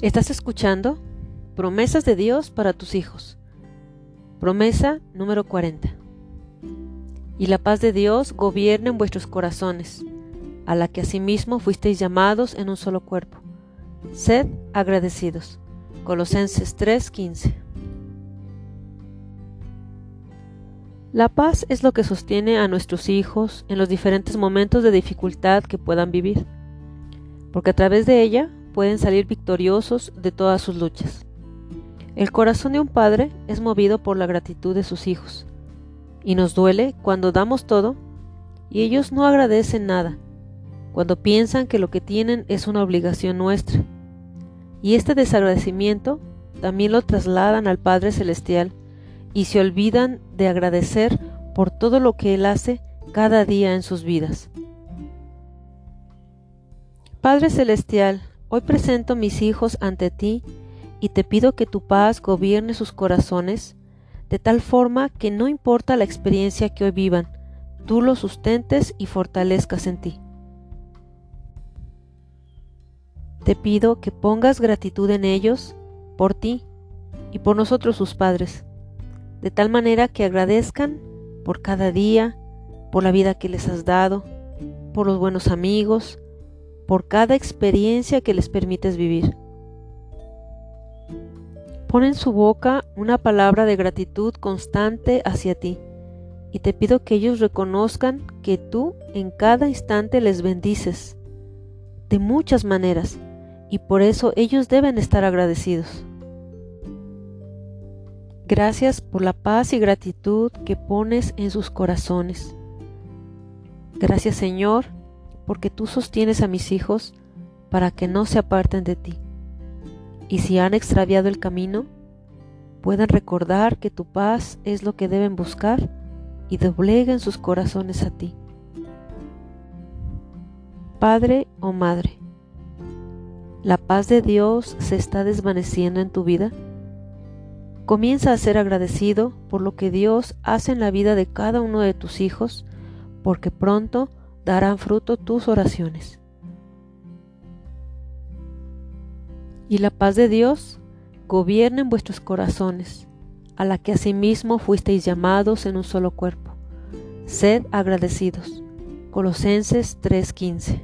Estás escuchando Promesas de Dios para tus hijos. Promesa número 40. Y la paz de Dios gobierne en vuestros corazones, a la que asimismo fuisteis llamados en un solo cuerpo. Sed agradecidos. Colosenses 3:15. La paz es lo que sostiene a nuestros hijos en los diferentes momentos de dificultad que puedan vivir, porque a través de ella pueden salir victoriosos de todas sus luchas. El corazón de un padre es movido por la gratitud de sus hijos, y nos duele cuando damos todo y ellos no agradecen nada, cuando piensan que lo que tienen es una obligación nuestra. Y este desagradecimiento también lo trasladan al Padre Celestial y se olvidan de agradecer por todo lo que Él hace cada día en sus vidas. Padre Celestial, hoy presento mis hijos ante ti y te pido que tu paz gobierne sus corazones de tal forma que no importa la experiencia que hoy vivan, tú los sustentes y fortalezcas en ti. Te pido que pongas gratitud en ellos por ti y por nosotros sus padres, de tal manera que agradezcan por cada día, por la vida que les has dado, por los buenos amigos, por cada experiencia que les permites vivir. Pon en su boca una palabra de gratitud constante hacia ti, y te pido que ellos reconozcan que tú en cada instante les bendices, de muchas maneras, y por eso ellos deben estar agradecidos. Gracias por la paz y gratitud que pones en sus corazones. Gracias Señor, porque tú sostienes a mis hijos para que no se aparten de ti. Y si han extraviado el camino, puedan recordar que tu paz es lo que deben buscar y dobleguen sus corazones a ti. Padre o Madre, ¿la paz de Dios se está desvaneciendo en tu vida? Comienza a ser agradecido por lo que Dios hace en la vida de cada uno de tus hijos, porque pronto darán fruto tus oraciones. Y la paz de Dios gobierne en vuestros corazones, a la que asimismo fuisteis llamados en un solo cuerpo. Sed agradecidos. Colosenses 3:15